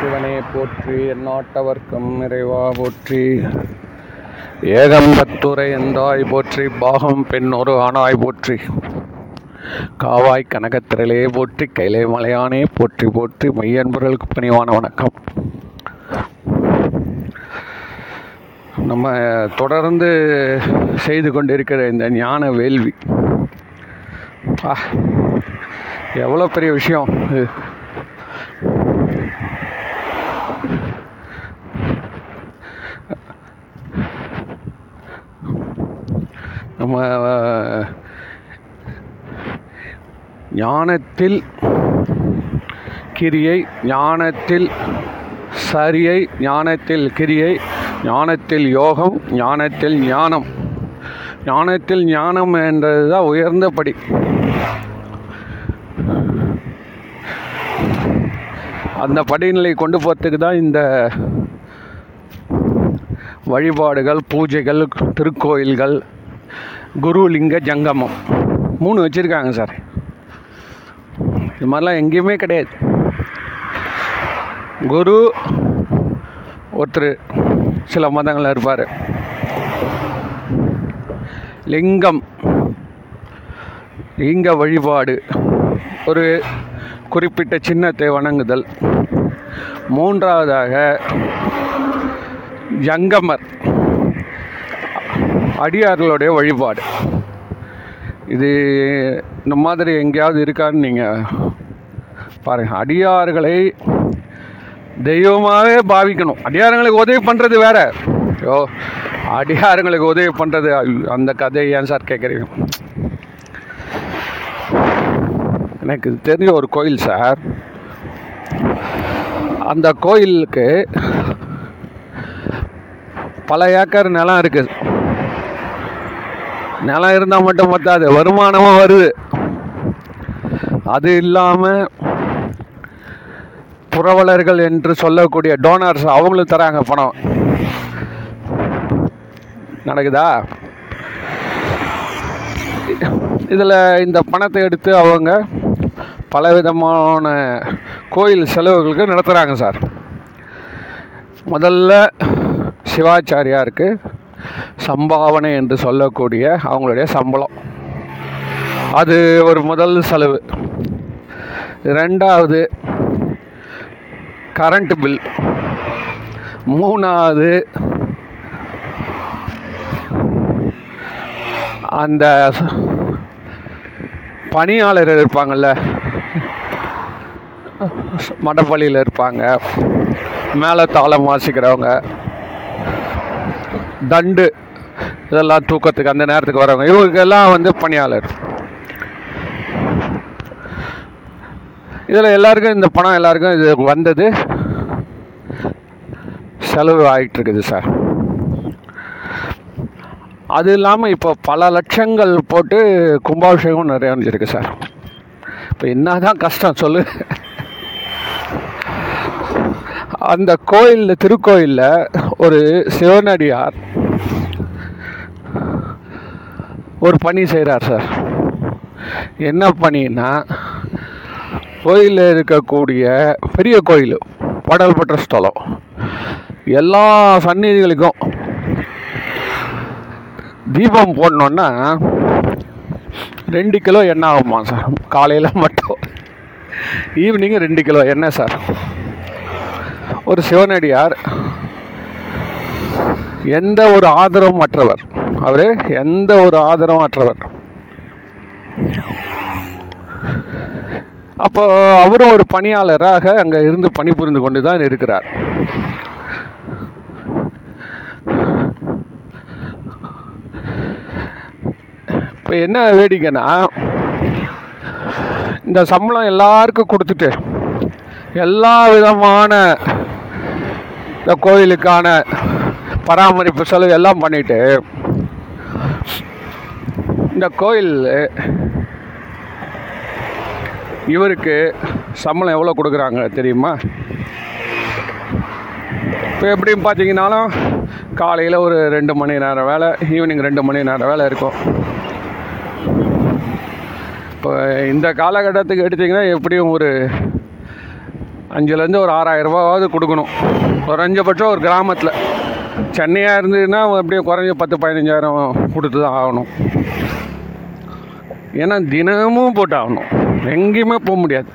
சிவனே போற்றி நாட்டவர்க்கும் இறைவா போற்றி. ஏகம்பத்துரை எந்தாய் போற்றி பாகம் பெண்ணொரு ஆணாய் போற்றி. காவாய் கனகத்திரலே போற்றி கைலை மலையானே போற்றி போற்றி மையன்பர்களுக்கு பணிவான வணக்கம். நம்ம தொடர்ந்து செய்து கொண்டிருக்கிற இந்த ஞான வேள்வி. ஆ எவ்வளோ பெரிய விஷயம். நம்ம ஞானத்தில் கிரியை ஞானத்தில் சரியை ஞானத்தில் கிரியை ஞானத்தில் யோகம் ஞானத்தில் ஞானம். ஞானத்தில் ஞானம் என்றது தான் உயர்ந்த படி அந்த படிநிலை கொண்டு போகிறதுக்கு தான் இந்த வழிபாடுகள் பூஜைகள் திருக்கோயில்கள் குருலிங்க ஜங்கமம். மூணு வச்சுருக்காங்க சார். இது மாதிரிலாம் எங்கேயுமே கிடையாது. குரு ஒருத்தர் சில மதங்களில் இருப்பார். லிங்கம் லிங்க வழிபாடு ஒரு குறிப்பிட்ட சின்னத்தை வணங்குதல். மூன்றாவதாக ஜங்கமர். அடியார்களுடைய வழிபாடு. இது இந்த மாதிரி எங்கேயாவது இருக்கான்னு நீங்கள் பாருங்கள் அடியார்களை தெய்வமாகவே பாவிக்கணும். அடியாரங்களுக்கு உதவி பண்ணுறது வேற. ஐயோ அடியாரங்களுக்கு உதவி பண்ணுறது அந்த கதை ஏன் சார் கேட்குறீங்க எனக்கு தெரிஞ்ச ஒரு கோயில் சார். அந்த கோயிலுக்கு பல ஏக்கர் நிலம் இருக்குது. நிலம் இருந்தால் மட்டும் பத்தாது வருமானமும் வருது. அது இல்லாமல் புரவலர்கள் என்று சொல்லக்கூடிய டோனர்ஸ் அவங்களும் தராங்க பணம். நடக்குதா? இதில் இந்த பணத்தை எடுத்து அவங்க பலவிதமான கோயில் செலவுகளுக்கு நடத்துகிறாங்க சார். முதல்ல சிவாச்சாரியாருக்கு சம்பாவனை என்று சொல்லக்கூடிய அவங்களுடைய சம்பளம். அது ஒரு முதல் செலவு. ரெண்டாவது கரண்ட் பில் மூணாவது அந்த பணியாளர்கள் இருப்பாங்கள்ல மடப்பள்ளியில் இருப்பாங்க மேலே தாளம் வாசிக்கிறவங்க தண்டு. இதெல்லாம் தூக்கத்துக்கு அந்த நேரத்துக்கு வரவங்க. இவங்களுக்கெல்லாம் வந்து பணியாளர். இதில் எல்லாருக்கும் இந்த பணம் எல்லாருக்கும் இது வந்தது. செலவு ஆகிட்டுருக்குது சார். அது இல்லாமல் இப்போ பல லட்சங்கள் போட்டு கும்பாபிஷேகம் நிறைய வந்துருக்கு சார். இப்போ என்ன தான் கஷ்டம் சொல்லு. அந்த கோயிலில் திருக்கோயிலில் ஒரு சிவனடியார் ஒரு பணி செய்கிறார் சார். என்ன பணின்னா கோயிலில் இருக்கக்கூடிய பெரிய கோயில் பாடல்பட்ட ஸ்தலம். எல்லா சந்நிதிகளுக்கும் தீபம் போடணுன்னா ரெண்டு கிலோ எண்ணெய் ஆகுமா சார்? காலையில் மட்டும். ஈவினிங் ரெண்டு கிலோ எண்ணெய் சார். ஒரு சிவனடியார் எந்த ஒரு ஆதரவும் அற்றவர் அவர் எந்த ஒரு ஆதரவும் அற்றவர் அப்போ அவரும் ஒரு பணியாளராக அங்கே இருந்து பணிபுரிந்து கொண்டு தான் இருக்கிறார். இப்போ என்ன வேடிக்கைன்னா இந்த சம்பளம் எல்லாருக்கும் கொடுத்துட்டு எல்லா விதமான இந்த கோயிலுக்கான பராமரிப்பு செலவு எல்லாம் பண்ணிட்டு இந்த கோயில் இவருக்கு சம்பளம் எவ்வளோ கொடுக்குறாங்க தெரியுமா? இப்போ எப்படின்னு பார்த்தீங்கன்னாலும் காலையில் ஒரு ரெண்டு மணி நேரம் வேலை ஈவினிங் ரெண்டு மணி நேரம் வேலை இருக்கும். இப்போ இந்த காலகட்டத்துக்கு எடுத்திங்கன்னா எப்படியும் ஒரு அஞ்சுலேருந்து ஒரு ஆறாயிரம் ரூபாவது கொடுக்கணும். குறைஞ்சபட்சம் ஒரு கிராமத்தில். சென்னையாக இருந்ததுன்னா அப்படியே குறைஞ்ச பத்து பதினஞ்சாயிரம் கொடுத்து தான் ஆகணும். ஏன்னா தினமும் போட்டு ஆகணும் எங்கேயுமே போக முடியாது.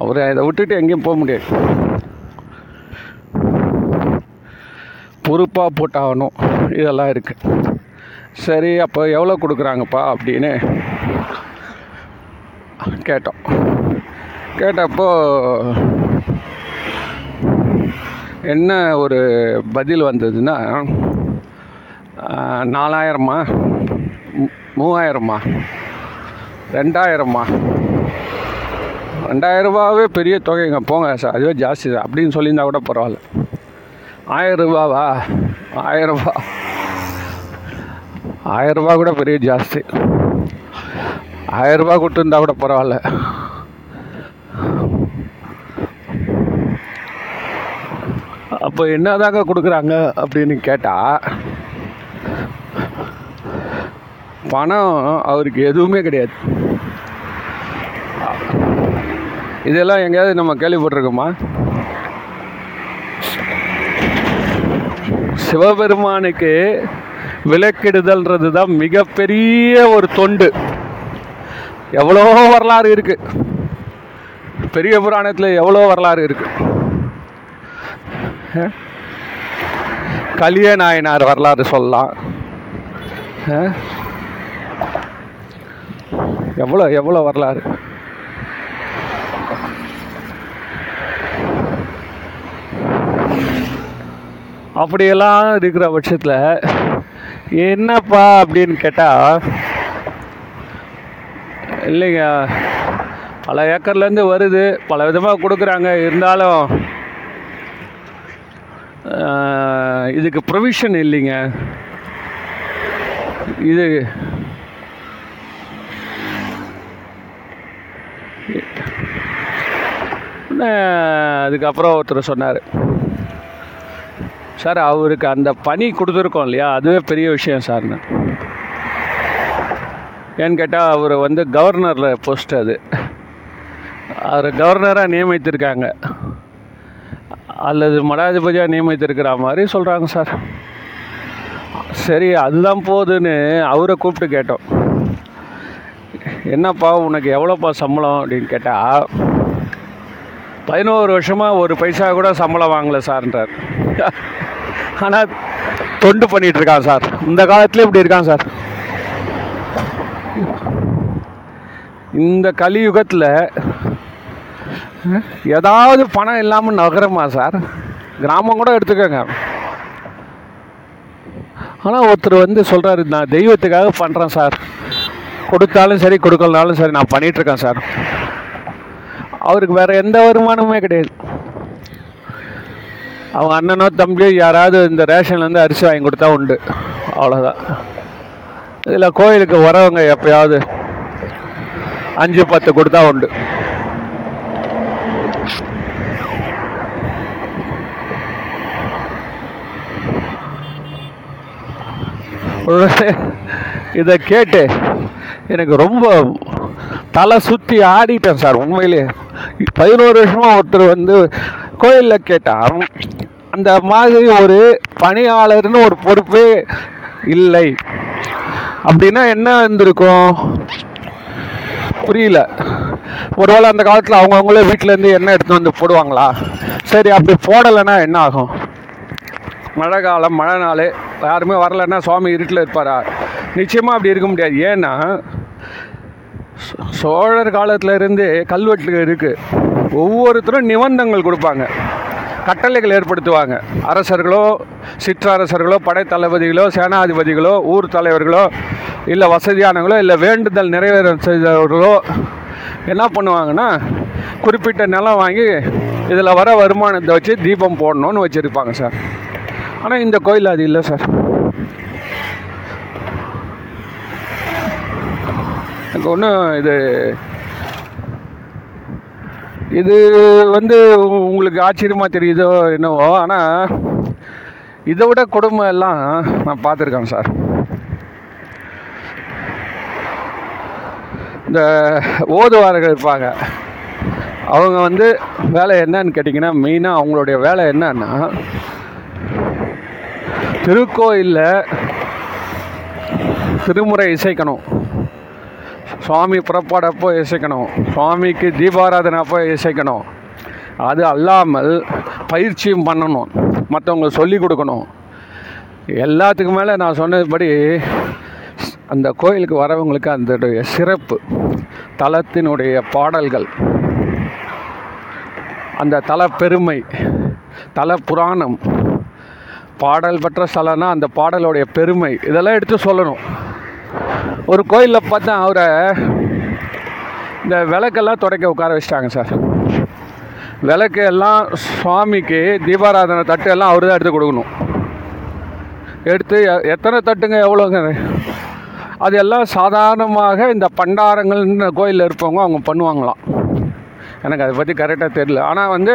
அவர் இதை விட்டுட்டு எங்கேயும் போக முடியாது. பொறுப்பாக போட்டாகணும். இதெல்லாம் இருக்குது சரி அப்போ எவ்வளோ கொடுக்குறாங்கப்பா அப்படின்னு கேட்டோம். கேட்டப்போ என்ன ஒரு பதில் வந்ததுன்னா நாலாயிரமா? மூவாயிரமா? ரெண்டாயிரமா? ரெண்டாயிரரூபாவே பெரிய தொகைங்க. போங்க சார் அதுவே ஜாஸ்தி தான். அப்படின்னு சொல்லியிருந்தா கூட பரவாயில்ல. ஆயிரம் ரூபாவா ஆயர்ரூபா கூட பெரிய ஜாஸ்தி. ஆயிரரூபா கொடுத்துருந்தா கூட பரவாயில்ல. அப்போ என்னதாங்க கொடுக்குறாங்க அப்படின்னு கேட்டால் பணம் அவருக்கு எதுவுமே கிடையாது. இதெல்லாம் எங்கேயாவது நம்ம கேள்விப்பட்டிருக்கோமா? சிவபெருமானுக்கு விளக்கிடுதல்ன்றது தான் மிகப்பெரிய ஒரு தொண்டு. எவ்வளோ வரலாறு இருக்குது பெரிய புராணத்தில் எவ்வளோ வரலாறு இருக்குது கலிய நாயனார் வரலாறு சொல்லலாம். எவ்வளோ எவ்வளோ வரலாறு? அப்படியெல்லாம் இருக்கிற பட்சத்தில் என்னப்பா அப்படின்னு கேட்டால் இல்லைங்க. பல ஏக்கர்லேருந்து வருது. பல விதமாக கொடுக்குறாங்க. இருந்தாலும் இதுக்கு ப்ரொவிஷன் இல்லைங்க. இது அதுக்கப்புறம் ஒருத்தர் சொன்னார். சார் அவருக்கு அந்த பணி கொடுத்துருக்கோம் இல்லையா? அதுவே பெரிய விஷயம் சார்னு ஏன்னு கேட்டால் அவர் வந்து கவர்னரில் போஸ்ட் அது. அவர் கவர்னராக நியமித்திருக்காங்க. அல்லது மடாதிபதியாக நியமித்திருக்கிற மாதிரி சொல்கிறாங்க சார். சரி அதுதான் போதுன்னு அவரை கூப்பிட்டு கேட்டோம். என்னப்பா உனக்கு எவ்வளோப்பா சம்பளம் அப்படின்னு கேட்டால் பதினோரு வருஷமாக ஒரு பைசா கூட சம்பளம் வாங்கலை சார்ன்றார். ஆனால் தொண்டு பண்ணிட்டு இருக்கான் சார். இந்த காலத்துலேயும் இப்படி இருக்கான் சார். இந்த கலியுகத்தில் ஏதாவது பணம் இல்லாமல் நகரமா சார்? கிராமம் கூட எடுத்துக்கோங்க. ஆனால் ஒருத்தர் வந்து சொல்கிறாரு நான் தெய்வத்துக்காக பண்ணுறேன் சார். கொடுத்தாலும் சரி கொடுக்கலனாலும் சரி நான் பண்ணிகிட்ருக்கேன் சார். அவருக்கு வேறு எந்த வருமானமுமே கிடையாது. அவங்க அண்ணனோ தம்பியோ யாராவது இந்த ரேஷன்லேருந்து அரிசி வாங்கி கொடுத்தா உண்டு. அவ்வளோதான் இதில் கோயிலுக்கு வரவங்க எப்பயாவது அஞ்சு பத்து கொடுத்தா உண்டு. உடனே இதை கேட்டு எனக்கு ரொம்ப தலை சுற்றி ஆடிட்டேன் சார் உண்மையிலே. பதினோரு வருஷமாக ஒருத்தர் வந்து கோயிலில் கேட்டார். அந்த மாதிரி ஒரு பணியாளர்னு ஒரு பொறுப்பே இல்லை. அப்படின்னா என்ன இருந்திருக்கும்? புரியல. ஒருவேளை அந்த காலத்தில் அவங்கவுங்களே வீட்டிலேருந்து எண்ணெய் எடுத்து வந்து போடுவாங்களா? சரி அப்படி போடலைன்னா என்ன ஆகும்? மழை காலம் மழை நாள் யாருமே வரலன்னா சுவாமி இருட்டில் இருப்பாரா? நிச்சயமாக அப்படி இருக்க முடியாது. ஏன்னா சோழர் காலத்தில் இருந்து கல்வெட்டு இருக்குது ஒவ்வொருத்தரும் நிபந்தங்கள் கொடுப்பாங்க. கட்டளைகள் ஏற்படுத்துவாங்க. அரசர்களோ சிற்றரசர்களோ படைத்தளபதிகளோ சேனாதிபதிகளோ ஊர் தலைவர்களோ இல்லை வசதியானவங்களோ இல்லை வேண்டுதல் நிறைவேற செய்தவர்களோ என்ன பண்ணுவாங்கன்னா குறிப்பிட்ட நிலம் வாங்கி இதில் வர வருமானத்தை வச்சு தீபம் போடணும்னு வச்சுருப்பாங்க சார். ஆனால் இந்த கோயில் அது இல்லை சார் எனக்கு ஒன்றும் இது இது வந்து உங்களுக்கு ஆச்சரியமாக தெரியுதோ என்னவோ ஆனால் இதை விட கொடுமை எல்லாம் நான் பார்த்துருக்கேன் சார் இந்த ஓதுவார்கள் இருப்பாங்க. அவங்க வந்து வேலை என்னன்னு கேட்டிங்கன்னா மெயினாக அவங்களுடைய வேலை என்னன்னா திருக்கோயிலில் திருமுறை இசைக்கணும். சுவாமி புறப்பாடப்போ இசைக்கணும். சுவாமிக்கு தீபாராதனை அப்போ இசைக்கணும். அது அல்லாமல் பயிற்சியும் பண்ணணும். மற்றவங்களுக்கு சொல்லி கொடுக்கணும். எல்லாத்துக்கு மேலே நான் சொன்னதுபடி அந்த கோயிலுக்கு வரவங்களுக்கு அதனுடைய சிறப்பு தலத்தினுடைய பாடல்கள் அந்த தல பெருமை தல புராணம் பாடல் பெற்ற ஸ்தலம்னா அந்த பாடலுடைய பெருமை. இதெல்லாம் எடுத்து சொல்லணும். ஒரு கோயிலில் பார்த்தா அவரை இந்த விளக்கெல்லாம் துடைக்க உட்கார வச்சிட்டாங்க சார். விளக்கு எல்லாம் சுவாமிக்கு தீபாராதனை தட்டு எல்லாம் அவர் தான் எடுத்து கொடுக்கணும். எடுத்து எத்தனை தட்டுங்க எவ்வளோங்க அது எல்லாம் சாதாரணமாக இந்த பண்டாரங்கள்னு கோயிலில் இருப்பவங்க அவங்க பண்ணுவாங்களாம். எனக்கு அதை பற்றி கரெக்டாக தெரியல. ஆனால் வந்து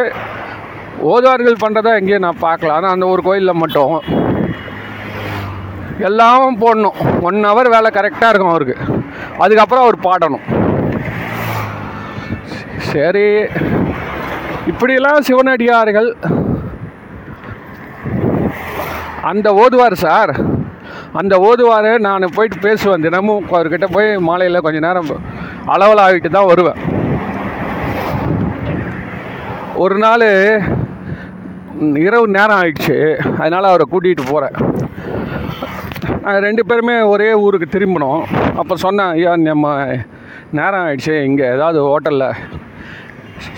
ஓதார்கள் பண்ணுறதா எங்கேயும் நான் பார்க்கல. ஆனால் அந்த ஒரு கோயிலில் மட்டும். எல்லாம் போடணும். ஒன் ஹவர் வேலை கரெக்டாக இருக்கும் அவருக்கு. அதுக்கப்புறம் அவர் பாடணும். சரி. இப்படியெல்லாம் சிவனடியார்கள். அந்த ஓதுவார் சார் அந்த ஓதுவார் நான் போயிட்டு பேசுவேன். தினமும் அவர்கிட்ட போய் மாலையில் கொஞ்ச நேரம் அளவில் ஆகிட்டு தான் வருவேன். ஒரு நாள் இரவு நேரம் ஆயிடுச்சு. அதனால் அவரை கூட்டிகிட்டு போகிறேன் ரெண்டு பேருமே ஒரே ஊருக்கு திரும்பினோம். அப்போ சொன்னேன் ஐயா நம்ம நேரம் ஆயிடுச்சு. இங்கே ஏதாவது ஹோட்டலில்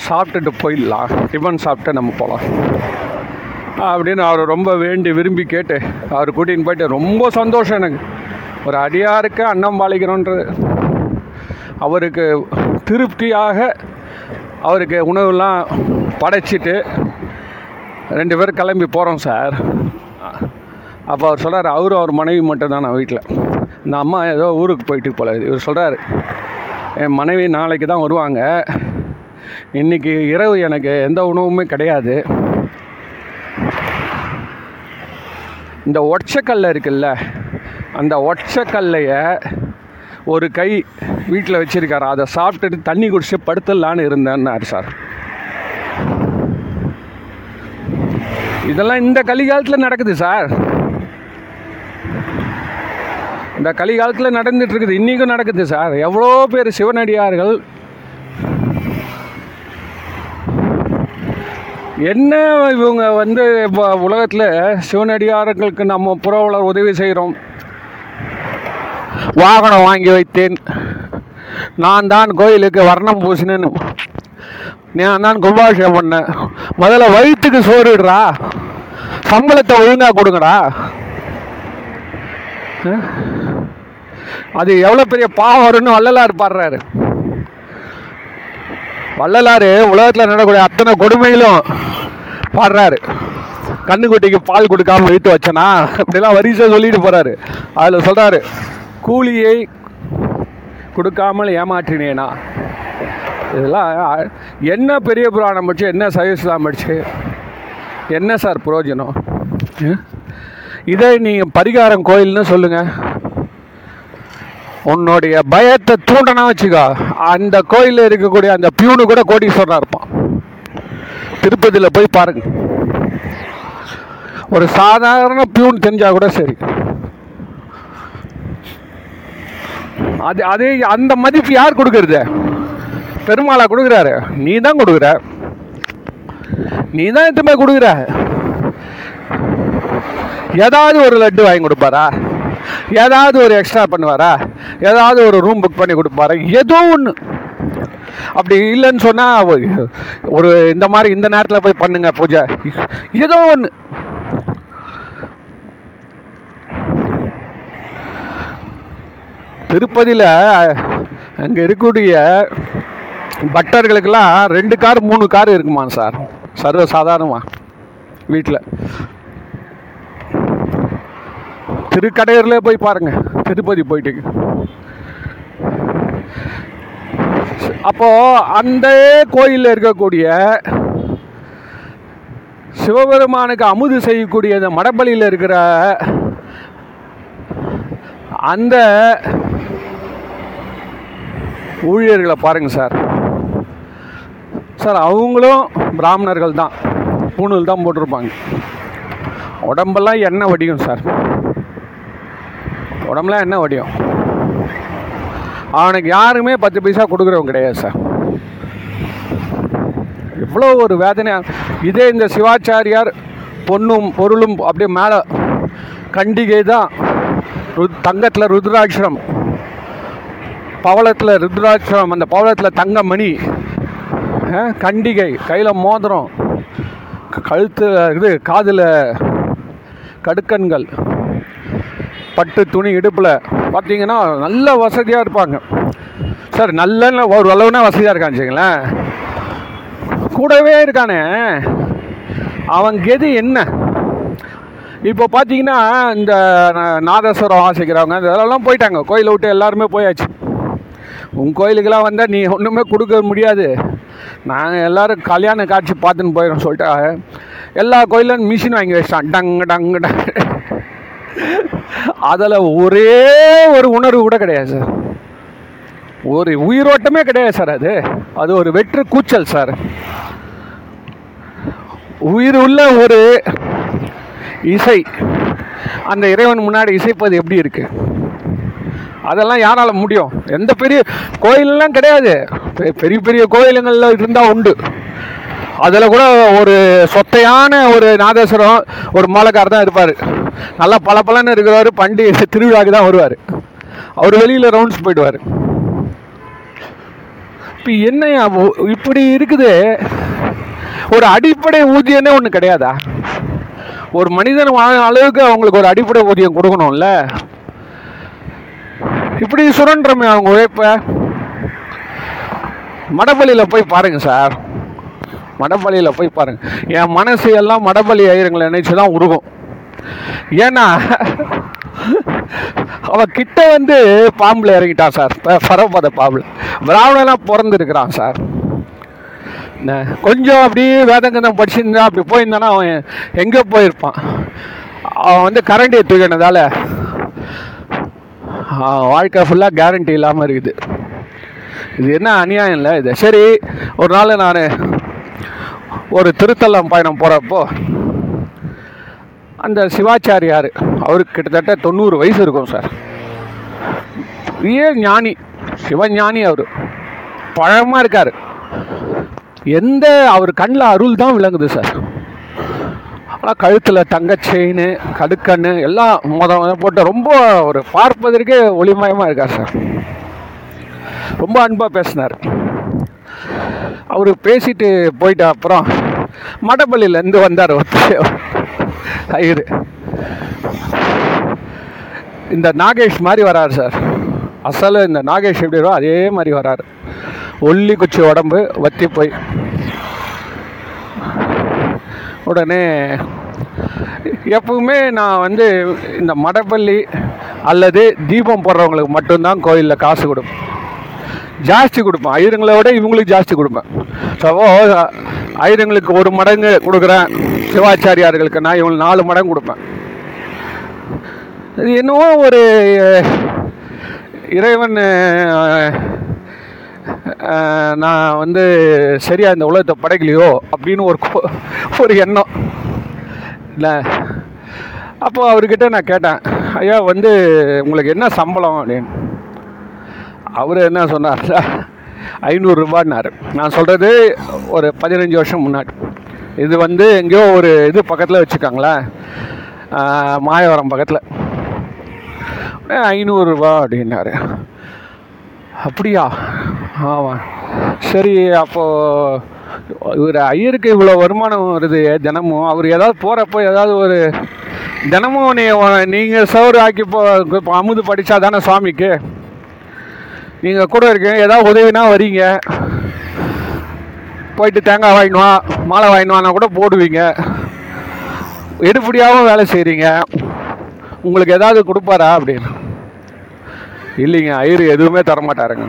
சாப்பிட்டுட்டு போயிடலாம். டிஃபன் சாப்பிட்டு நம்ம போகலாம் அப்படின்னு அவர் ரொம்ப வேண்டி விரும்பி கேட்டு அவர் கூட்டின்னு போயிட்டு ரொம்ப சந்தோஷம் எனக்கு. ஒரு அடியாருக்கு அன்னம் பாலிக்கிறோன்றது அவருக்கு திருப்தியாக அவருக்கு உணவுலாம் படைச்சிட்டு ரெண்டு பேரும் கிளம்பி போகிறோம் சார். அப்போ அவர் சொல்கிறார் அவரும் அவர் மனைவி மட்டும்தான் நான் வீட்டில் இந்த அம்மா ஏதோ ஊருக்கு போயிட்டு போல இவர் சொல்கிறாரு என் மனைவி நாளைக்கு தான் வருவாங்க. இன்றைக்கி இரவு எனக்கு எந்த உணவுமே கிடையாது. இந்த ஒற்றைக்கல்ல இருக்குல்ல அந்த ஒற்றைக்கல்லைய ஒரு கை வீட்டில் வச்சுருக்காரு. அதை சாப்பிட்டுட்டு தண்ணி குடிச்சு படுத்துடலான்னு இருந்தேன்னாரு சார். இதெல்லாம் இந்த கலிகாலத்தில் நடக்குது சார். இந்த கலிகாலத்தில் நடந்துட்டு இருக்குது. இன்றைக்கும் நடக்குது சார். எவ்வளோ பேர் சிவனடியார்கள்? என்ன இவங்க வந்து இப்போ உலகத்தில் சிவனடியார்களுக்கு நம்ம புறவலர் உதவி செய்கிறோம் வாகனம் வாங்கி வைத்தேன். நான் தான் கோயிலுக்கு வர்ணம் பூசினேன்னு நான் தான் கும்பாபிஷேகம் பண்ணேன். முதல்ல வயிற்றுக்கு சோறுடுறா சம்பளத்தை ஒழுங்காக கொடுங்கடா. அது எவ்வளோ பெரிய பாவம் வரும்னு வள்ளலார் பாடுறாரு. வள்ளலார் உலகத்தில் நடக்கூடிய அத்தனை கொடுமையிலும் பாடுறாரு. கண்ணுக்குட்டிக்கு பால் கொடுக்காம வைத்து வச்சனா? அப்படிலாம் வரிசை சொல்லிட்டு போறாரு. அதில் சொல்றாரு கூலியை கொடுக்காமல் ஏமாற்றினேனா? இதெல்லாம் என்ன பெரிய புராணம் படிச்சு என்ன சைவஸ்லாம் படிச்சு? என்ன சார் பிரயோஜனம் ம்? இதை நீங்கள் பரிகாரம் கோயில்னு சொல்லுங்கள் உன்னுடைய பயத்தை தூண்டனா வச்சுக்கோ. அந்த கோயிலில் இருக்கக்கூடிய அந்த பியூனு கூட கோடீஸ்வரனாக இருப்பான். திருப்பதியில் போய் பாருங்க. ஒரு சாதாரண பியூன் தெரிஞ்சால் கூட சரி. அது அது அந்த மதிப்பு யார் கொடுக்கறது? பெருமாளா கொடுக்குறாரு. நீ தான் கொடுக்குற. நீ தான் எத்தனை கொடுக்குற? ஏதாவது ஒரு லட்டு வாங்கி கொடுப்பாரா? ஏதாவது ஒரு எக்ஸ்ட்ரா பண்ணுவாரா? ஏதாவது ஒரு ரூம் புக் பண்ணி கொடுப்பாரா? ஏதோ ஒன்று அப்படி இல்லைன்னு சொன்னால் ஒரு இந்த மாதிரி இந்த நேரத்தில் போய் பண்ணுங்க பூஜை. ஏதோ ஒன்று திருப்பதியில் அங்கே இருக்கக்கூடிய பக்தர்களுக்கெல்லாம் ரெண்டு கார் மூணு கார் இருக்குமா சார். சர்வ சாதாரணமாக வீட்டில் திருக்கடையூரில் போய் பாருங்கள் திருப்பதி போயிட்டு. அப்போது அந்த கோயிலில் இருக்கக்கூடிய சிவபெருமானுக்கு அமுது செய்யக்கூடிய அந்த மடப்பள்ளியில் இருக்கிற அந்த ஊழியர்களை பாருங்கள் சார். சார் அவங்களும் பிராமணர்கள் தான். பூணூல் தான் போட்டிருப்பாங்க. உடம்பெல்லாம் எண்ணெய் வடியும் சார். உடம்புலாம் எண்ணெய் வடியும். அவனுக்கு யாருமே பத்து பைசா கொடுக்குறவங்க கிடையாது சார். எவ்வளோ ஒரு வேதனையாக இதே இந்த சிவாச்சாரியார் பொண்ணும் பொருளும் அப்படியே மேலே கண்டிகை தான். ருத் தங்கத்தில் ருத்ராட்சரம். பவளத்தில் ருத்ராட்சரம் அந்த பவளத்தில் தங்கமணி. கண்டிகை கையில் மோதிரம் கழுத்து இது காதில் கடுக்கன்கள் பட்டு துணி இடுப்பில். பார்த்தீங்கன்னா நல்ல வசதியாக இருப்பாங்க. சார் நல்ல ஒரு அளவுனா வசதியாக இருக்கான்னு வச்சுங்களேன் கூடவே இருக்கானே. அவன் கெதி என்ன? இப்போ பார்த்தீங்கன்னா இந்த நாதஸ்வரம் ஆசைக்கிறவங்க இதெல்லாம் போயிட்டாங்க. கோயிலை விட்டு எல்லாருமே போயாச்சு. உன் கோயிலுக்கெல்லாம் வந்தால் நீ ஒன்றுமே கொடுக்க முடியாது. நாங்கள் எல்லாரும் கல்யாண காட்சி பார்த்துன்னு போயிடும் சொல்லிட்டு எல்லா கோயிலும் மிஷின் வாங்கி வச்சிட்டான் டங் டங் டங். அதில் ஒரே ஒரு உணர்வு கூட கிடையாது சார். ஒரு உயிரோட்டமே கிடையாது சார் அது. அது ஒரு வெற்று கூச்சல் சார். உயிர் உள்ள ஒரு இசை. அந்த இறைவன் முன்னாடி இசைப்பது எப்படி இருக்குது அதெல்லாம் யாரால முடியும். எந்த பெரிய கோயிலெலாம் கிடையாது. பெ- பெரிய பெரிய கோயிலுங்களில் இருந்தால் உண்டு. அதில் கூட ஒரு சொத்தையான ஒரு நாதேஸ்வரம் ஒரு மாலக்காரர் தான் இருப்பார். நல்லா பளபளன்னு இருக்கிறவர் பண்டிகை திருவிழாவுக்கு தான் வருவார். அவர் வெளியில் ரவுண்ட்ஸ் போயிடுவார். இப்போ என்ன இப்படி இருக்குது. ஒரு அடிப்படை ஊதியமே ஒன்று கிடையாதா? ஒரு மனிதன் வாழ அளவுக்கு அவங்களுக்கு ஒரு அடிப்படை ஊதியம் கொடுக்கணும்ல. இப்படி சுரண்டுறமே அவங்க உழைப்பை. மடப்பள்ளியில் போய் பாருங்கள் சார். மடப்பள்ளியில் போய் பாருங்கள் என் மனசு எல்லாம் மடப்பள்ளி ஐயருங்களை நினைச்சு தான் உருகும். ஏன்னா அவன் கிட்ட வந்து பாம்பில் இறங்கிட்டான் சார். ப- பாம்பில். பிராமணெல்லாம் பிறந்திருக்கிறான் சார். என்ன, கொஞ்சம் அப்படியே வேதங்கதம் படிச்சிருந்தா அப்படி போயிருந்தானா அவன் எங்கே போயிருப்பான்? அவன் வந்து கரண்டியை தூக்கினதால வாழ்க்கை ஃபுல்லாக கேரண்டி இல்லாமல் இருக்குது. இது என்ன அநியாயம் இல்லை இது? சரி ஒரு நாள் நான் ஒரு திருத்தலம் பயணம் போகிறப்போ அந்த சிவாச்சாரியார் அவருக்கு கிட்டத்தட்ட தொண்ணூறு வயசு இருக்கும் சார். ஏன் ஞானி சிவஞானி அவர். பழமாக இருக்கார். எந்த அவர் கண்ணில் அருள் தான் விளங்குது சார். ஆனால் கழுத்தில் தங்க செயின் கடுக்கண்ணு எல்லாம் முத போட்டு ரொம்ப ஒரு பார்ப்பதற்கே ஒளிமயமாக இருக்கார் சார். ரொம்ப அன்பாக பேசினார். அவர் பேசிட்டு போயிட்ட அப்புறம் மடப்பள்ளியிலேருந்து வந்தார் ஒருத்தர் ஐயர் இந்த நாகேஷ் மாதிரி வராரு சார். அசல் இந்த நாகேஷ் எப்படி அதே மாதிரி வராரு. ஒல்லி குச்சி உடம்பு வத்தி போய் உடனே எப்பவுமே நான் வந்து இந்த மடப்பள்ளி அல்லது தீபம் போடுறவங்களுக்கு மட்டும்தான் கோயிலில் காசு கொடுப்பேன். ஜாஸ்தி கொடுப்பேன். ஐயருங்களை விட இவங்களுக்கு ஜாஸ்தி கொடுப்பேன். ஸோ ஐயருங்களுக்கு ஒரு மடங்கு கொடுக்குறேன். சிவாச்சாரியார்களுக்கு நான் இவங்களுக்கு நாலு மடங்கு கொடுப்பேன். இது என்னவோ ஒரு இறைவன் நான் வந்து சரியாக இந்த உலகத்தை படைக்கலையோ அப்படின்னு ஒரு ஒரு எண்ணம். இல்லை. அப்போ அவர்கிட்ட நான் கேட்டேன் ஐயா வந்து உங்களுக்கு என்ன சம்பளம்? அப்படின்னு. அவர் என்ன சொன்னார் ஐநூறுரூபான்னாரு நான் சொல்கிறது ஒரு பதினஞ்சு வருஷம் முன்னாடி. இது வந்து எங்கேயோ ஒரு இது பக்கத்தில் வச்சுக்காங்களேன். மாயவரம் பக்கத்தில். ஐநூறுரூபா அப்படின்னாரு. அப்படியா? ஆமாம். சரி அப்போது இவர் ஐயருக்கு இவ்வளோ வருமானம் வருது தினமும். அவர் ஏதாவது போகிறப்போ ஏதாவது ஒரு தினமும் நீ நீங்கள் சோறு ஆக்கி போ இப்போ அமுது படித்தா தானே சுவாமிக்கு நீங்கள் கூட இருக்கீங்க ஏதாவது உதவினா வரீங்க. போயிட்டு தேங்காய் வாங்கினுவா மாலை வாங்கினுவானா கூட போடுவீங்க. எடுப்படியாகவும் வேலை செய்கிறீங்க உங்களுக்கு ஏதாவது கொடுப்பாரா அப்படின்னு? இல்லைங்க ஐயர் எதுவுமே தரமாட்டாருங்க.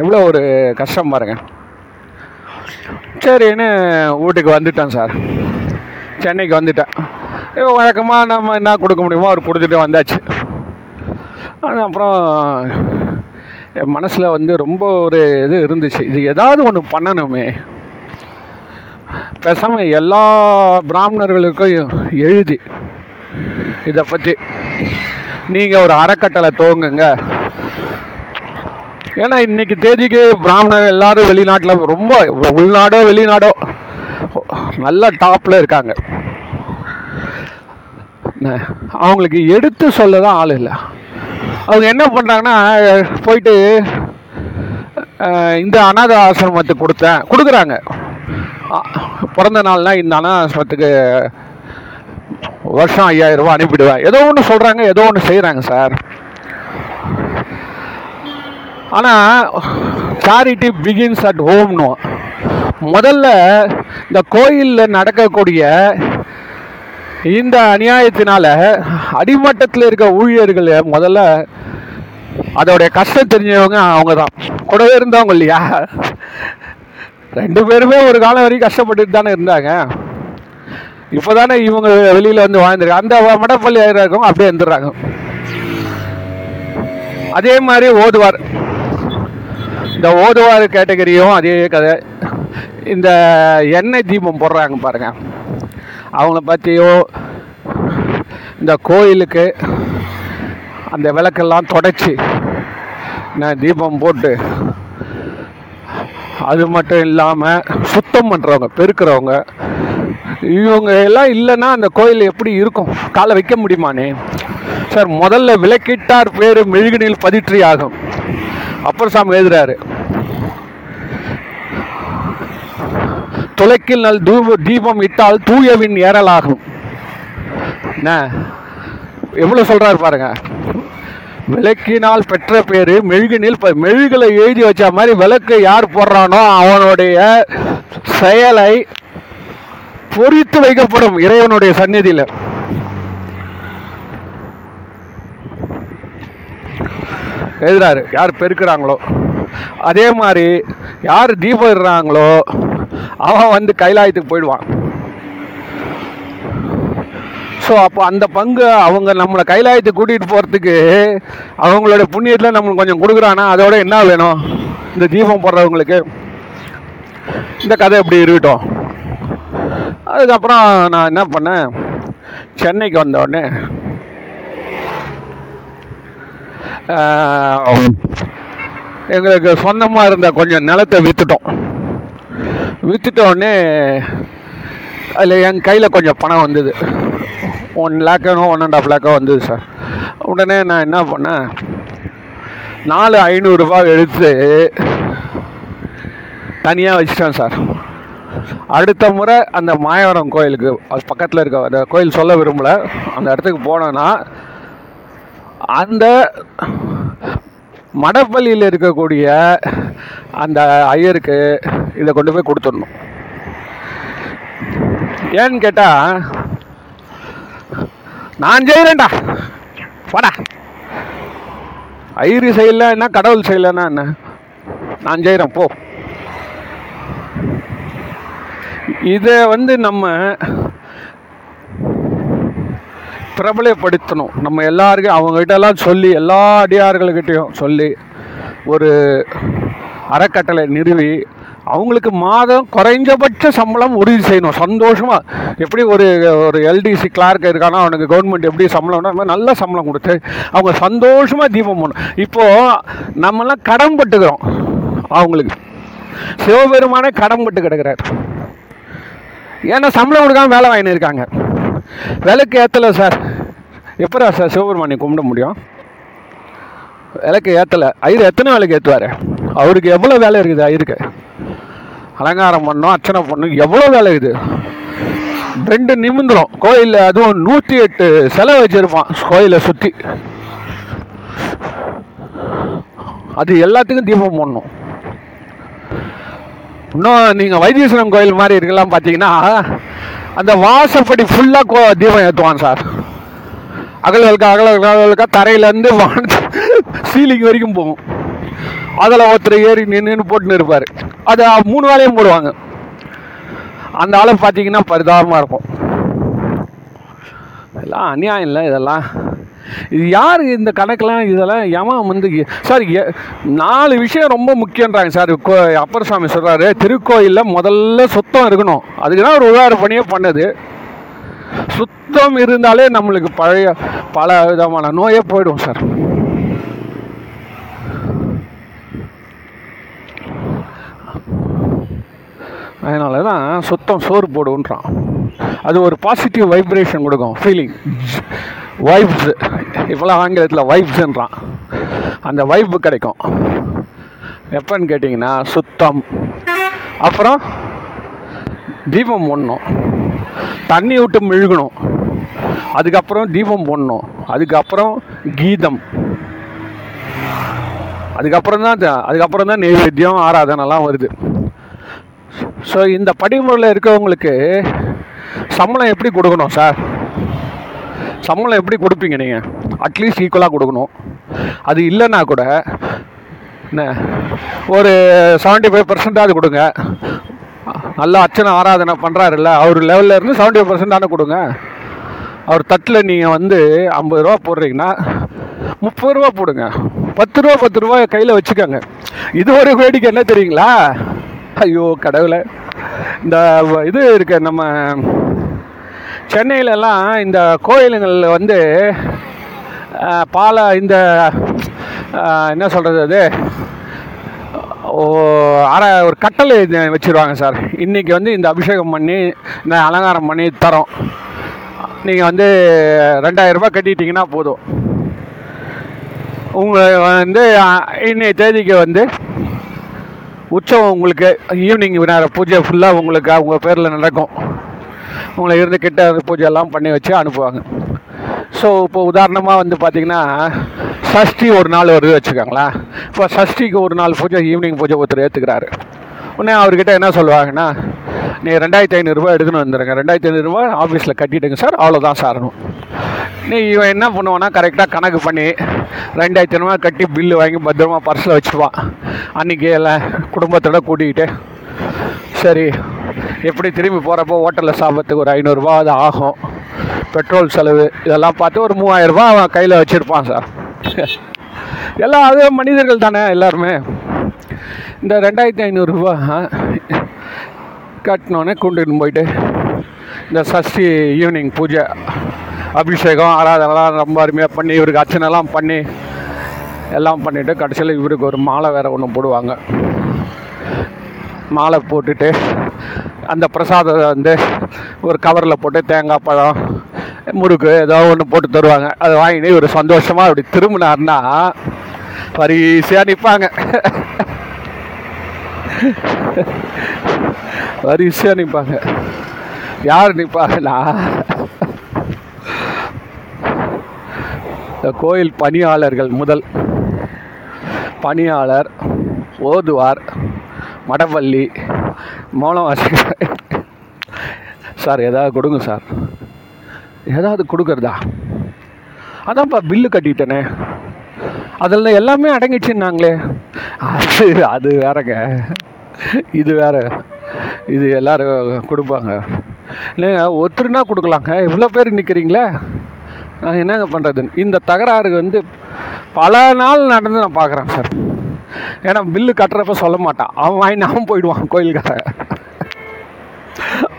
எவ்வளோ ஒரு கஷ்டம் பாருங்க. சரின்னு வீட்டுக்கு வந்துட்டேன் சார். சென்னைக்கு வந்துட்டேன். இப்போ வழக்கமாக நம்ம என்ன கொடுக்க முடியுமோ அவர் கொடுத்துட்டு வந்தாச்சு. அப்புறம் என் மனசில் வந்து ரொம்ப ஒரு இது இருந்துச்சு. இது ஏதாவது ஒன்று பண்ணணுமே. பேசாமல் எல்லா பிராமணர்களுக்கும் எழுதி இதை பற்றி நீங்கள் ஒரு அறக்கட்டளை துவங்குங்க. ஏன்னா இன்னைக்கு தேதிக்கு பிராமணர் எல்லாரும் வெளிநாட்டில் ரொம்ப உள்நாடோ வெளிநாடோ நல்ல டாப்பில் இருக்காங்க. அவங்களுக்கு எடுத்து சொல்ல தான் ஆள் இல்லை. அவங்க என்ன பண்ணுறாங்கன்னா போயிட்டு இந்த அனாத ஆசிரமத்துக்கு கொடுத்தேன் கொடுக்குறாங்க. பிறந்த நாள்னா இந்த அனாத ஆசிரமத்துக்கு வருஷம் ஐயாயிரம் ரூபாய் அனுப்பிடுவேன். ஏதோ ஒன்று சொல்கிறாங்க ஏதோ ஒன்று செய்கிறாங்க சார். ஆனால் சாரிட்டி பிகின்ஸ் அட் ஹோம்னு முதல்ல இந்த கோயிலில் நடக்கக்கூடிய இந்த அநியாயத்தினால அடிமட்டத்தில் இருக்க ஊழியர்கள் முதல்ல அதோடைய கஷ்டம் தெரிஞ்சவங்க அவங்க தான் கூடவே இருந்தவங்க இல்லையா? ரெண்டு பேருமே ஒரு காலம் வரைக்கும் கஷ்டப்பட்டுட்டு தானே இருந்தாங்க. இப்போ தானே இவங்க வெளியில் வந்து வாழ்ந்துருக்காங்க. அந்த மடப்பள்ளி இருக்கவங்க அப்படியே இருந்துடுறாங்க. அதே மாதிரி ஓதுவார். இந்த ஓதுவார் கேட்டகரியும் அதே கதை. இந்த எண்ணெய் தீபம் போடுறாங்க பாருங்க. அவங்கள பற்றியோ இந்த கோயிலுக்கு அந்த விளக்கெல்லாம் தொடச்சி நான் தீபம் போட்டு அது மட்டும் இல்லாமல் சுத்தம் பண்ணுறவங்க பெருக்கிறவங்க இவங்க எல்லாம் இல்லைன்னா அந்த கோயில் எப்படி இருக்கும்? காலை வைக்க முடியுமானே? சார் முதல்ல விளக்கிட்டார் பேர் மெழுகுனில் பதிற்றி ஆகும் அப்பர் சாமி எழுதுறாரு. துளைக்கில் நல் தூப தீபம் இட்டால் தூயவின் ஏறலாகும். என்ன? எவ்வளோ சொல்கிறாரு பாருங்க. விளக்கினால் பெற்ற பேரு மெழுகினில் இப்போ மெழுகுல எழுதி வச்ச மாதிரி விளக்கு யார் போடுறானோ அவனுடைய செயலை பொறித்து வைக்கப்படும் இறைவனுடைய சந்நிதியில். எழுதுறாரு யார் பெருக்கிறாங்களோ அதே மாதிரி யார் தீபம் இடுறாங்களோ அவன் வந்து கைலாயத்துக்கு போயிடுவான். ஸோ அப்போ அந்த பங்கு அவங்க நம்மளை கைலாயத்தை கூட்டிகிட்டு போகிறதுக்கு அவங்களோட புண்ணியத்தில் நம்மளுக்கு கொஞ்சம் கொடுக்குறானா? அதோட என்ன வேணும்? இந்த தீபம் போடுறவங்களுக்கு. இந்த கதை எப்படி இருக்கட்டும். அதுக்கப்புறம் நான் என்ன பண்ணேன்? சென்னைக்கு வந்த உடனே எங்களுக்கு சொந்தமாக இருந்த கொஞ்சம் நிலத்தை விற்றுட்டோம் விற்றுட்ட உடனே அதில் என் கையில் கொஞ்சம் பணம் வந்தது. ஒன் லேக்கனோ ஒன் அண்ட் ஆஃப் லேக்கோ வந்தது சார் உடனே நான் என்ன பண்ணேன்? நாலு ஐநூறுரூபா எடுத்து தனியாக வச்சுட்டேன் சார் அடுத்த முறை அந்த மாயவரம் கோயிலுக்கு அது பக்கத்தில் இருக்க அந்த கோயில் சொல்ல விரும்பல. அந்த இடத்துக்கு போனேன்னா அந்த மடப்பள்ளியில் இருக்கக்கூடிய அந்த ஐயருக்கு இதை கொண்டு போய் கொடுத்துடணும். ஏன்னு கேட்டால் நான் செய்கிறேன்டா வாடா. செய்யல என்ன? கடவுள் செய்யலன்னா என்ன? நான் செய்கிறேன் போ. இதை வந்து நம்ம பிரபலப்படுத்தணும். நம்ம எல்லாருக்கும் அவங்ககிட்டலாம் சொல்லி எல்லா அடியார்கள்கிட்டையும் சொல்லி ஒரு அறக்கட்டளை நிறுவி அவங்களுக்கு மாதம் குறைஞ்சபட்ச சம்பளம் உறுதி செய்யணும். சந்தோஷமாக எப்படி ஒரு ஒரு எல்டிசி கிளார்க் இருக்கானா அவனுக்கு கவர்மெண்ட் எப்படி சம்பளம் நல்ல சம்பளம் கொடுத்து அவங்க சந்தோஷமாக தீபம் பண்ணணும் இப்போது நம்மலாம் கடன் பட்டுக்கிறோம். அவங்களுக்கு. சிவபெருமானே கடன் பட்டு கிடக்கிறார். ஏன்னா சம்பளம் கொடுக்காம வேலை வாங்கினு இருக்காங்க. விலைக்கு ஏற்றலை சார். எப்படா சார் சிவபெருமானை கும்பிட முடியும்? விலைக்கு ஏற்றலை ஐயர் எத்தனை வேலைக்கு ஏற்றுவார் அவருக்கு எவ்வளோ வேலை இருக்குது? ஐயருக்கு. அலங்காரம் பண்ணும் அர்ச்சனை பண்ணும். எவ்வளோ வேலை இது ரெண்டு நிமிந்திரம் கோயிலில் அதுவும் நூற்றி எட்டு சிலை வச்சுருப்பான் கோயிலை சுற்றி அது எல்லாத்துக்கும் தீபம் போடணும். இன்னும் நீங்கள் வைத்தீஸ்வரம் கோயில் மாதிரி இருக்கலாம் பார்த்தீங்கன்னா அந்த வாசப்படி ஃபுல்லாக கோ தீபம் ஏற்றுவான் சார். அகல்களுக்கு அகல்களுக்கா தரையிலேருந்து சீலிங் வரைக்கும் போகும். அதில் ஒருத்தர் ஏறி நின்று போட்டுன்னு இருப்பார். அதை மூணு வேலையும் போடுவாங்க. அந்த ஆளை பார்த்தீங்கன்னா பரிதாபமாக இருக்கும். இதெல்லாம் அநியாயம் இல்லை இதெல்லாம். இது யார் இந்த கணக்கெலாம் இதெல்லாம் எவன் வந்து சார் எ- நாலு விஷயம் ரொம்ப முக்கியன்றாங்க சார். கோ அப்பர் சுவாமி சொல்கிறாரு திருக்கோயிலில் முதல்ல சுத்தம் இருக்கணும். அதுக்கு தான் ஒரு உதாரண பணியே பண்ணது. சுத்தம் இருந்தாலே நம்மளுக்கு பழைய பல விதமான நோயே போயிடும் சார். அதனால தான் சுத்தம் சோறு போடுன்றான். அது ஒரு பாசிட்டிவ் வைப்ரேஷன் கொடுக்கும் ஃபீலிங் வைப்ஸ் இப்போலாம் ஆங்கிலத்தில் வைப்ஸ்ன்றான் அந்த வைப்பு கிடைக்கும். எப்போன்னு கேட்டிங்கன்னா சுத்தம். அப்புறம் தீபம் போடணும் தண்ணி விட்டு மெழுகணும். அதுக்கப்புறம் தீபம் போடணும் அதுக்கப்புறம் கீதம். அதுக்கப்புறம் தான் அதுக்கப்புறம் தான் நெய்வேத்தியம் ஆராதனைலாம் வருது. ஸோ இந்த படிமுறையில் இருக்கவங்களுக்கு சம்பளம் எப்படி கொடுக்கணும் சார் சம்பளம் எப்படி கொடுப்பீங்க நீங்கள் அட்லீஸ்ட் ஈக்குவலாக கொடுக்கணும். அது இல்லைன்னா கூட என்ன ஒரு செவன்ட்டி ஃபைவ் பர்சன்டாவது கொடுங்க. நல்லா அர்ச்சனை ஆராதனை பண்ணுறாருல்ல அவர் லெவலில் இருந்து செவன்ட்டி ஃபைவ் பர்சன்டான கொடுங்க. அவர் தட்டில் நீங்கள் வந்து ஐம்பது ரூபா போடுறீங்கன்னா முப்பது ரூபா போடுங்க. பத்து ரூபா பத்து ரூபா கையில் வச்சுக்கோங்க. இது ஒரு வேடிக்கை என்ன தெரியுங்களா? ஐயோ கடவுளை. இந்த இது இருக்கு நம்ம சென்னையிலலாம் இந்த கோயிலுங்களில் வந்து பாலை இந்த என்ன சொல்கிறது அது? ஓ அரை ஒரு கட்டளை வச்சுருவாங்க வச்சிருவாங்க சார். இன்றைக்கி வந்து இந்த அபிஷேகம் பண்ணி இந்த அலங்காரம் பண்ணி தரோம். நீங்கள் வந்து ரெண்டாயிரரூபா ரூபாய் கட்டிட்டீங்கன்னா போதும். உங்கள் வந்து இன்றைய இன்னைய தேதிக்கு வந்து உற்சவம் உங்களுக்கு ஈவினிங் விநாயகர் பூஜை ஃபுல்லாக உங்களுக்கு அவங்க பேரில் நடக்கும். உங்களை இருந்து கிட்ட பூஜை எல்லாம் பண்ணி வச்சு அனுப்புவாங்க. ஸோ இப்போ உதாரணமாக வந்து பார்த்தீங்கன்னா சஷ்டி ஒரு நாள் வருது வச்சுக்கோங்களேன். இப்போ சஷ்டிக்கு ஒரு நாள் பூஜை ஈவினிங் பூஜை ஒருத்தர் ஏற்றுக்கிறாரு உடனே அவர்கிட்ட என்ன சொல்லுவாங்கன்னா நீ ரெண்டாயிரத்தி ஐநூறுரூவா எடுத்துன்னு வந்துடுங்க ரெண்டாயிரத்தி ஐநூறுரூவா ஆஃபீஸில் கட்டிட்டுங்க சார். அவ்வளோதான் சார்னும் நீ இவன் என்ன பண்ணுவான்னா கரெக்டாக கணக்கு பண்ணி ரெண்டாயிரத்தி ஐநூறுவா கட்டி பில்லு வாங்கி பத்திரமா பர்ஸில் வச்சுப்பான் அன்றைக்கி எல்லாம் குடும்பத்தோட கூட்டிக்கிட்டு. சரி எப்படி திரும்பி போகிறப்போ ஹோட்டலில் சாப்பிட்றதுக்கு ஒரு ஐநூறுரூவா அது ஆகும். பெட்ரோல் செலவு இதெல்லாம் பார்த்து ஒரு மூவாயிரரூபா அவன் கையில் வச்சுருப்பான் சார். எல்லாம் அது மனிதர்கள் தானே எல்லாருமே. இந்த ரெண்டாயிரத்தி ஐநூறுரூவா கட்டினோடனே கொண்டுட்டு போயிட்டு இந்த சஷ்டி ஈவினிங் பூஜை அபிஷேகம் ஆராதனைலாம் ரொம்ப அருமையாக பண்ணி இவருக்கு அர்ச்சனைலாம் பண்ணி எல்லாம் பண்ணிவிட்டு கடைசியில் இவருக்கு ஒரு மாலை வேறு ஒன்று போடுவாங்க. மாலை போட்டுட்டு அந்த பிரசாதத்தை வந்து ஒரு கவரில் போட்டு தேங்காய் பழம் முறுக்கு ஏதோ ஒன்று போட்டு தருவாங்க. அதை வாங்கிட்டு இவர் சந்தோஷமாக அப்படி திரும்பினார்னா வரிசையாக நிற்பாங்க வரிசையாக நிற்பாங்க யார் நிற்பாங்கன்னா இந்த கோயில் பணியாளர்கள் முதல். பணியாளர் ஓதுவார் மடப்பள்ளி மௌனவாசிகள். சார் ஏதாவது கொடுங்க சார். ஏதாவது கொடுக்குறதா? அதான்ப்பா பில்லு கட்டிட்டேனே. அதில் எல்லாமே அடங்கிடுச்சுன்னாங்களே. அது அது வேறங்க. இது வேற. இது எல்லாரும் கொடுப்பாங்க. இல்லைங்க ஒருத்தருனா கொடுக்கலாங்க. இவ்வளோ பேர் நிற்கிறீங்களே நான் என்னங்க பண்ணுறது இந்த தகராறு வந்து பல நாள் நடந்து நான் பார்க்குறேன் சார். ஏன்னா பில்லு கட்டுறப்ப சொல்ல மாட்டான். அவன் வாங்கி அவன் போயிடுவான் கோயிலுக்காரன்.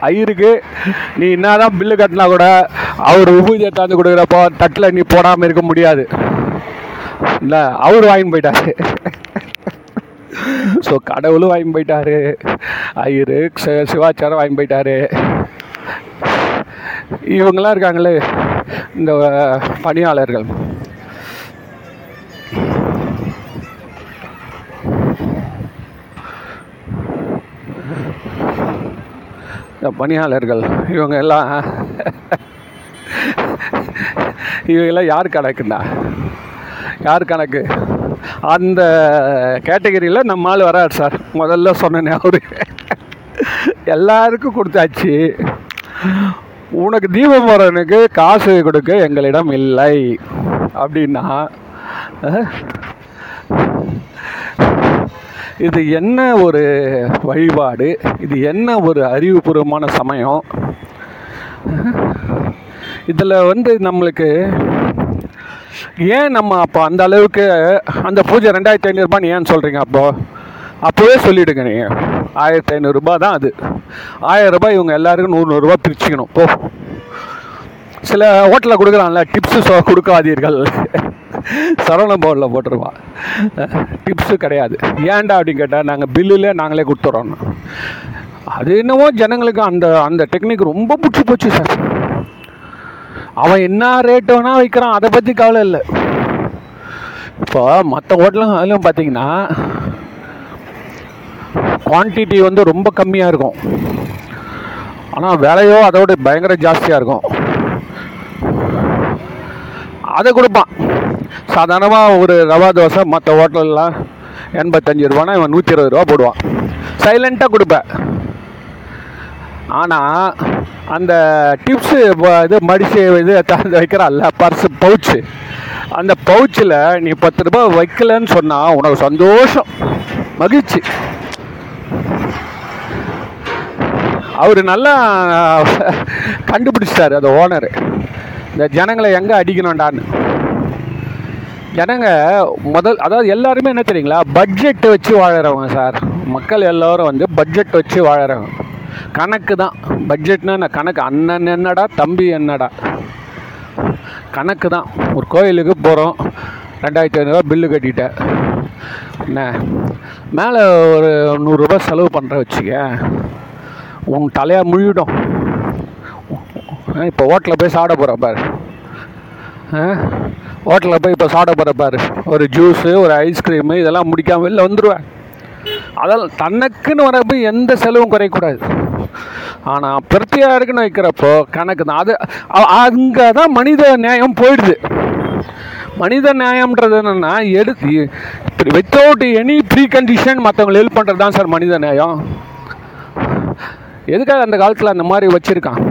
ஐயருக்கு நீ என்னதான் பில்லு கட்டினா கூட அவர் உபூதியை தாந்து கொடுக்குறப்போ தட்டில் நீ போடாமல் இருக்க முடியாது. இல்லை அவர் வாங்கி போயிட்டாரு. ஸோ கடவுளும் வாங்கி போயிட்டாரு. ஐயரு சிவாச்சாரம் வாங்கி போயிட்டாரு. இவங்கெல்லாம் இருக்காங்களே இந்த பணியாளர்கள். இந்த பணியாளர்கள் இவங்க எல்லாம் இவங்கெல்லாம் யார் கணக்குண்ணா யார் கணக்கு? அந்த கேட்டகரியில் நம்ம ஆள் வராது சார். முதல்ல சொன்னேனே அவரு. எல்லாருக்கும் கொடுத்தாச்சு. உனக்கு தீபம் வரனுக்கு காசு கொடுக்க எங்களிடம் இல்லை. அப்படின்னா இது என்ன ஒரு வழிபாடு? இது என்ன ஒரு அறிவுபூர்வமான சமயம்? இதில் வந்து நம்மளுக்கு ஏன் நம்ம அப்போ அந்த அளவுக்கு அந்த பூஜை ரெண்டாயிரத்தி ஐநூறுரூபான்னு ஏன் சொல்கிறீங்க அப்போது அப்போவே சொல்லிவிடுங்க நீங்கள் ஆயிரத்தி ஐநூறுரூபா தான் அது. ஆயிரம் ரூபாய் இவங்க எல்லாருக்கும் நூறு நூறுரூபா பிரிச்சுக்கணும். போ. சில ஹோட்டலில் கொடுக்குறான்ல டிப்ஸு சொ கொடுக்காதீர்கள். சரவண பவனில் போட்டுருவான் டிப்ஸு கிடையாது. ஏன்டா அப்படின்னு கேட்டால் நாங்கள் பில்லுலே நாங்களே கொடுத்துட்றோம் அது என்னவோ ஜனங்களுக்கு அந்த அந்த டெக்னிக் ரொம்ப பிடிச்சி போச்சு சார். அவன் என்ன ரேட் வேணால் விற்கிறான் அதை பற்றி கவலை இல்லை. இப்போ மற்ற ஹோட்டலும் அதிலும் பார்த்தீங்கன்னா குவான்டிட்டி வந்து ரொம்ப கம்மியாக இருக்கும். ஆனால் விலையோ அதோட பயங்கர ஜாஸ்தியாக இருக்கும். அதை கொடுப்பான். சாதாரணமாக ஒரு ரவா தோசை மற்ற ஹோட்டலெலாம் எண்பத்தஞ்சு ரூபானா இவன் நூற்றி இருபது ரூபா போடுவான். சைலண்ட்டாக கொடுப்பேன். ஆனால் அந்த டிப்ஸு இது மடிச்சு இது திறந்து வைக்கிறான்ல பர்ஸு பவுச்சு அந்த பவுச்சில் நீ பத்து ரூபாய் வைக்கலன்னு சொன்னால் உனக்கு சந்தோஷம் மகிழ்ச்சி. அவர் நல்லா கண்டுபிடிச்சிட்டார் அந்த ஓனர் இந்த ஜனங்களை எங்கே அடிக்கணும்டான்னு. ஜனங்க முதல் அதாவது எல்லாருமே என்ன தெரியுங்களா? பட்ஜெட் வச்சு வாழறவங்க சார் மக்கள் எல்லோரும் வந்து பட்ஜெட் வச்சு வாழறவங்க. கணக்கு தான். பட்ஜெட்னா நான் கணக்கு அண்ணன் என்னடா தம்பி என்னடா? கணக்கு தான். ஒரு கோயிலுக்கு போகிறோம் ரெண்டாயிரத்தி ஐநூறுரூவா பில்லு கட்டிட்டேன். என்ன? மேலே ஒரு நூறுரூபா செலவு பண்ணுற வச்சுக்க. உன் தலையாக முழுகிடும் இப்போ ஹோட்டலில் போய் சாப்பிட போகிற பாரு. ஹோட்டலில் போய் இப்போ சாப்பிட போகிற பாரு. ஒரு ஜூஸு ஒரு ஐஸ்கிரீமு இதெல்லாம் முடிக்காமல் வெளில வந்துடுவேன் அதெல்லாம் தனக்குன்னு வரப்போ எந்த செலவும் குறையக்கூடாது. ஆனால் பிரத்தியாருக்குன்னு வைக்கிறப்போ கணக்கு தான். அது அங்கே தான் மனித நியாயம் போயிடுது. மனித நியாயம்ன்றது என்னென்னா எடுத்து இப்படி வித்தவுட் எனி ப்ரீ கண்டிஷன் மற்றவங்களை ஹெல்ப் பண்ணுறது தான் சார் மனித நியாயம் எதுக்காக அந்த காலத்தில் அந்த மாதிரி வச்சுருக்கான்?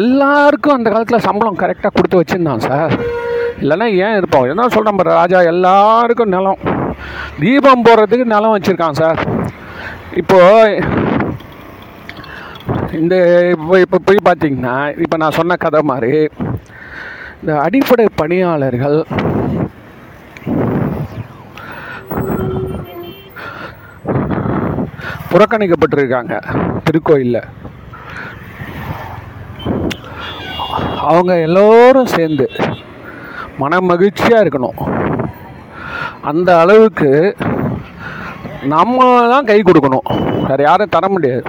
எல்லாருக்கும் அந்த காலத்தில் சம்பளம் கரெக்டாக கொடுத்து வச்சுருந்தான் சார். இல்லைன்னா ஏன் இருப்போம் என்ன சொல்கிறேன் பாரு ராஜா எல்லாருக்கும் நிலம். தீபம் போடுறதுக்கு நிலம் வச்சுருக்கான் சார். இப்போது இந்த இப்போ இப்போ போய் பார்த்தீங்கன்னா இப்போ நான் சொன்ன கதை மாதிரி இந்த அடிப்படை பணியாளர்கள் புறக்கணிக்கப்பட்டிருக்காங்க திருக்கோயிலில். அவங்க எல்லோரும் சேர்ந்து மன மகிழ்ச்சியாக இருக்கணும். அந்த அளவுக்கு நம்ம தான் கை கொடுக்கணும். வேறு யாரும் தர முடியாது.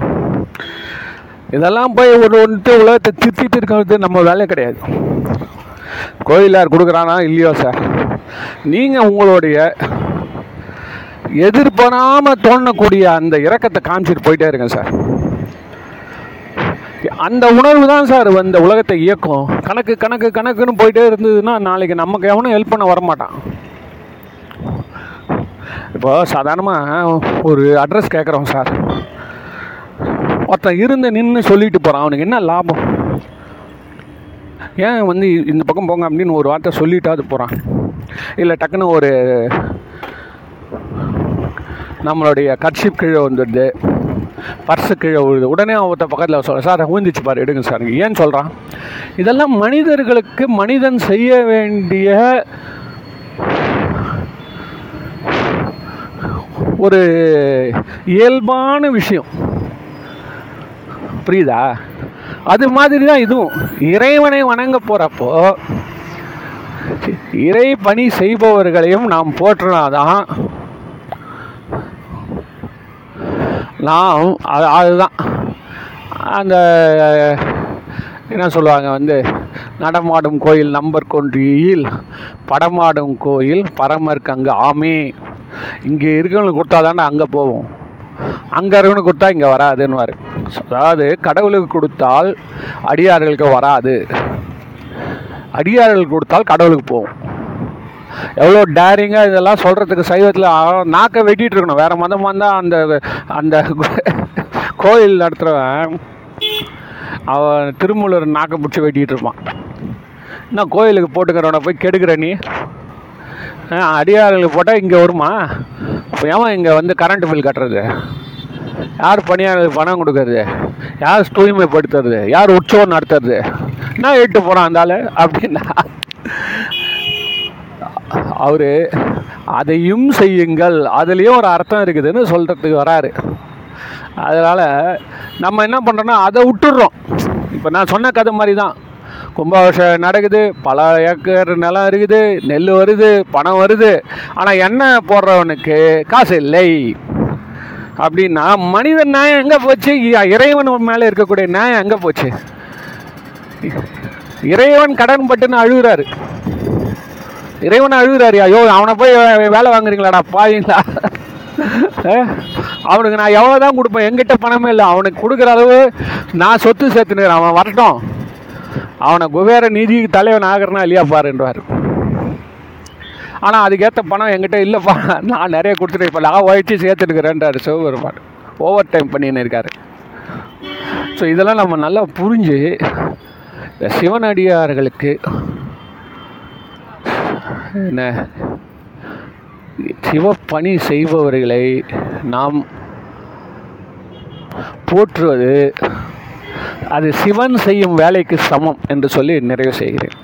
இதெல்லாம் போய் ஒரு ஒன்று உலகத்தை திருத்திட்டு இருக்கிறது நம்ம வேலை கிடையாது. கோயிலார் கொடுக்குறானா இல்லையோ சார்? நீங்கள் உங்களுடைய எதிர்பாராமல் தோணக்கூடிய அந்த இறக்கத்தை காமிச்சிட்டு போயிட்டே இருங்க சார். அந்த உணர்வு தான் சார் இந்த உலகத்தை இயக்கும். கணக்கு கணக்கு கணக்குன்னு போயிட்டே இருந்ததுன்னா நாளைக்கு நமக்கு எவனும் ஹெல்ப் பண்ண வரமாட்டான். இப்போ சாதாரணமாக ஒரு அட்ரஸ் கேட்குறோம் சார் ஒருத்தன் இருந்து நின்று சொல்லிட்டு போகிறான் அவனுக்கு என்ன லாபம்? ஏன் வந்து இந்த பக்கம் போங்க அப்படின்னு ஒரு வார்த்தை சொல்லிட்டாது போகிறான் இல்லை டக்குன்னு ஒரு நம்மளுடைய கட்சிப் கீழே வந்துடுது பர்ஸு கீழே விழுது. உடனே ஒருத்த பக்கத்தில் சொல்ல சார் ஊந்திச்சு பாரு எடுங்க சார் ஏன் சொல்கிறான் இதெல்லாம் மனிதர்களுக்கு மனிதன் செய்ய வேண்டிய ஒரு இயல்பான விஷயம். புரியுதா? அது மாதிரி தான் இதுவும். இறைவனை வணங்க போகிறப்போ இறை பணி செய்பவர்களையும் நாம் போற்றினாதான் நாம் அது அதுதான். அந்த என்ன சொல்லுவாங்க வந்து நடமாடும் கோயில் நம்பர் கொன்றியில் படமாடும் கோயில் பரமருக்கு அங்கே ஆமே இங்கே இருக்கவங்களுக்கு கொடுத்தா தானே அங்கே போவோம். அங்கே இருக்கணும் கொடுத்தா இங்கே வராதுன்னுவார். அதாவது கடவுளுக்கு கொடுத்தால் அடியார்களுக்கு வராது. அடியார்கள் கொடுத்தால் கடவுளுக்கு போகும் எவ்வளோ டேரிங்காக இதெல்லாம் சொல்கிறதுக்கு சைவத்தில் நாக்கை வெட்டிகிட்டு இருக்கணும். வேறு மதமாக இருந்தால் அந்த அந்த கோயில் நடத்துகிறவன் அவன் திருமூலர் நாக்கை பிடிச்சி வெட்டிகிட்டு இருப்பான். என்ன கோயிலுக்கு போட்டுக்கிறவனை போய் கெடுக்கிற நீ? அடியார்களுக்கு போட்டால் இங்கே வருமா? இப்போ ஏன் இங்கே வந்து கரண்ட் பில் கட்டுறது? யார் பணியாளர்களுக்கு பணம் கொடுக்கறது? யார் தூய்மைப்படுத்துறது? யார் உற்சவம் நடத்துறது? நான் எட்டு போகிறான் அந்த ஆளு? அப்படின்னா அவரு அதையும் செய்யுங்கள். அதுலேயும் ஒரு அர்த்தம் இருக்குதுன்னு சொல்கிறதுக்கு வராரு. அதனால் நம்ம என்ன பண்ணுறோன்னா அதை விட்டுடுறோம். இப்போ நான் சொன்ன கதை மாதிரி தான் கும்பாபிஷேகம் நடக்குது பல ஏக்கர் நிலம் இருக்குது நெல் வருது பணம் வருது. ஆனால் எண்ணெய் போடுறவனுக்கு காசு இல்லை. அப்படின்னா மனிதன் நியாயம் எங்கே போச்சு? இறைவன் மேலே இருக்கக்கூடிய நியாயம் எங்கே போச்சு? இறைவன் கடன் பட்டுன்னு அழுகுறாரு. இறைவன் அழுகுறாரு ஐயோ அவனை போய் வேலை வாங்குறீங்களாடா பாவீங்களா? அவனுக்கு நான் எவ்வளோ தான் கொடுப்பேன் எங்கிட்ட பணமே இல்லை. அவனுக்கு கொடுக்குற அளவு நான் சொத்து சேர்த்துனுக்கிறேன் அவன் வரட்டும். அவனை குபேர நிதிக்கு தலைவன் ஆகிறனா இல்லையா பாருன்றார் ஆனால் அதுக்கேற்ற பணம் என்கிட்ட இல்லைப்பா. நான் நிறைய கொடுத்துட்டு இப்போ நான் உழைச்சி சேர்த்துருக்கிறேன்றாரு சிவபெருமான். ஓவர் டைம் பண்ணின்னு இருக்காரு. ஸோ இதெல்லாம் நம்ம நல்லா புரிஞ்சு இந்த சிவனடியார்களுக்கு என்ன சிவப்பணி செய்பவர்களை நாம் போற்றுவது அது சிவன் செய்யும் வேலைக்கு சமம் என்று சொல்லி நிறைவு செய்கிறேன்.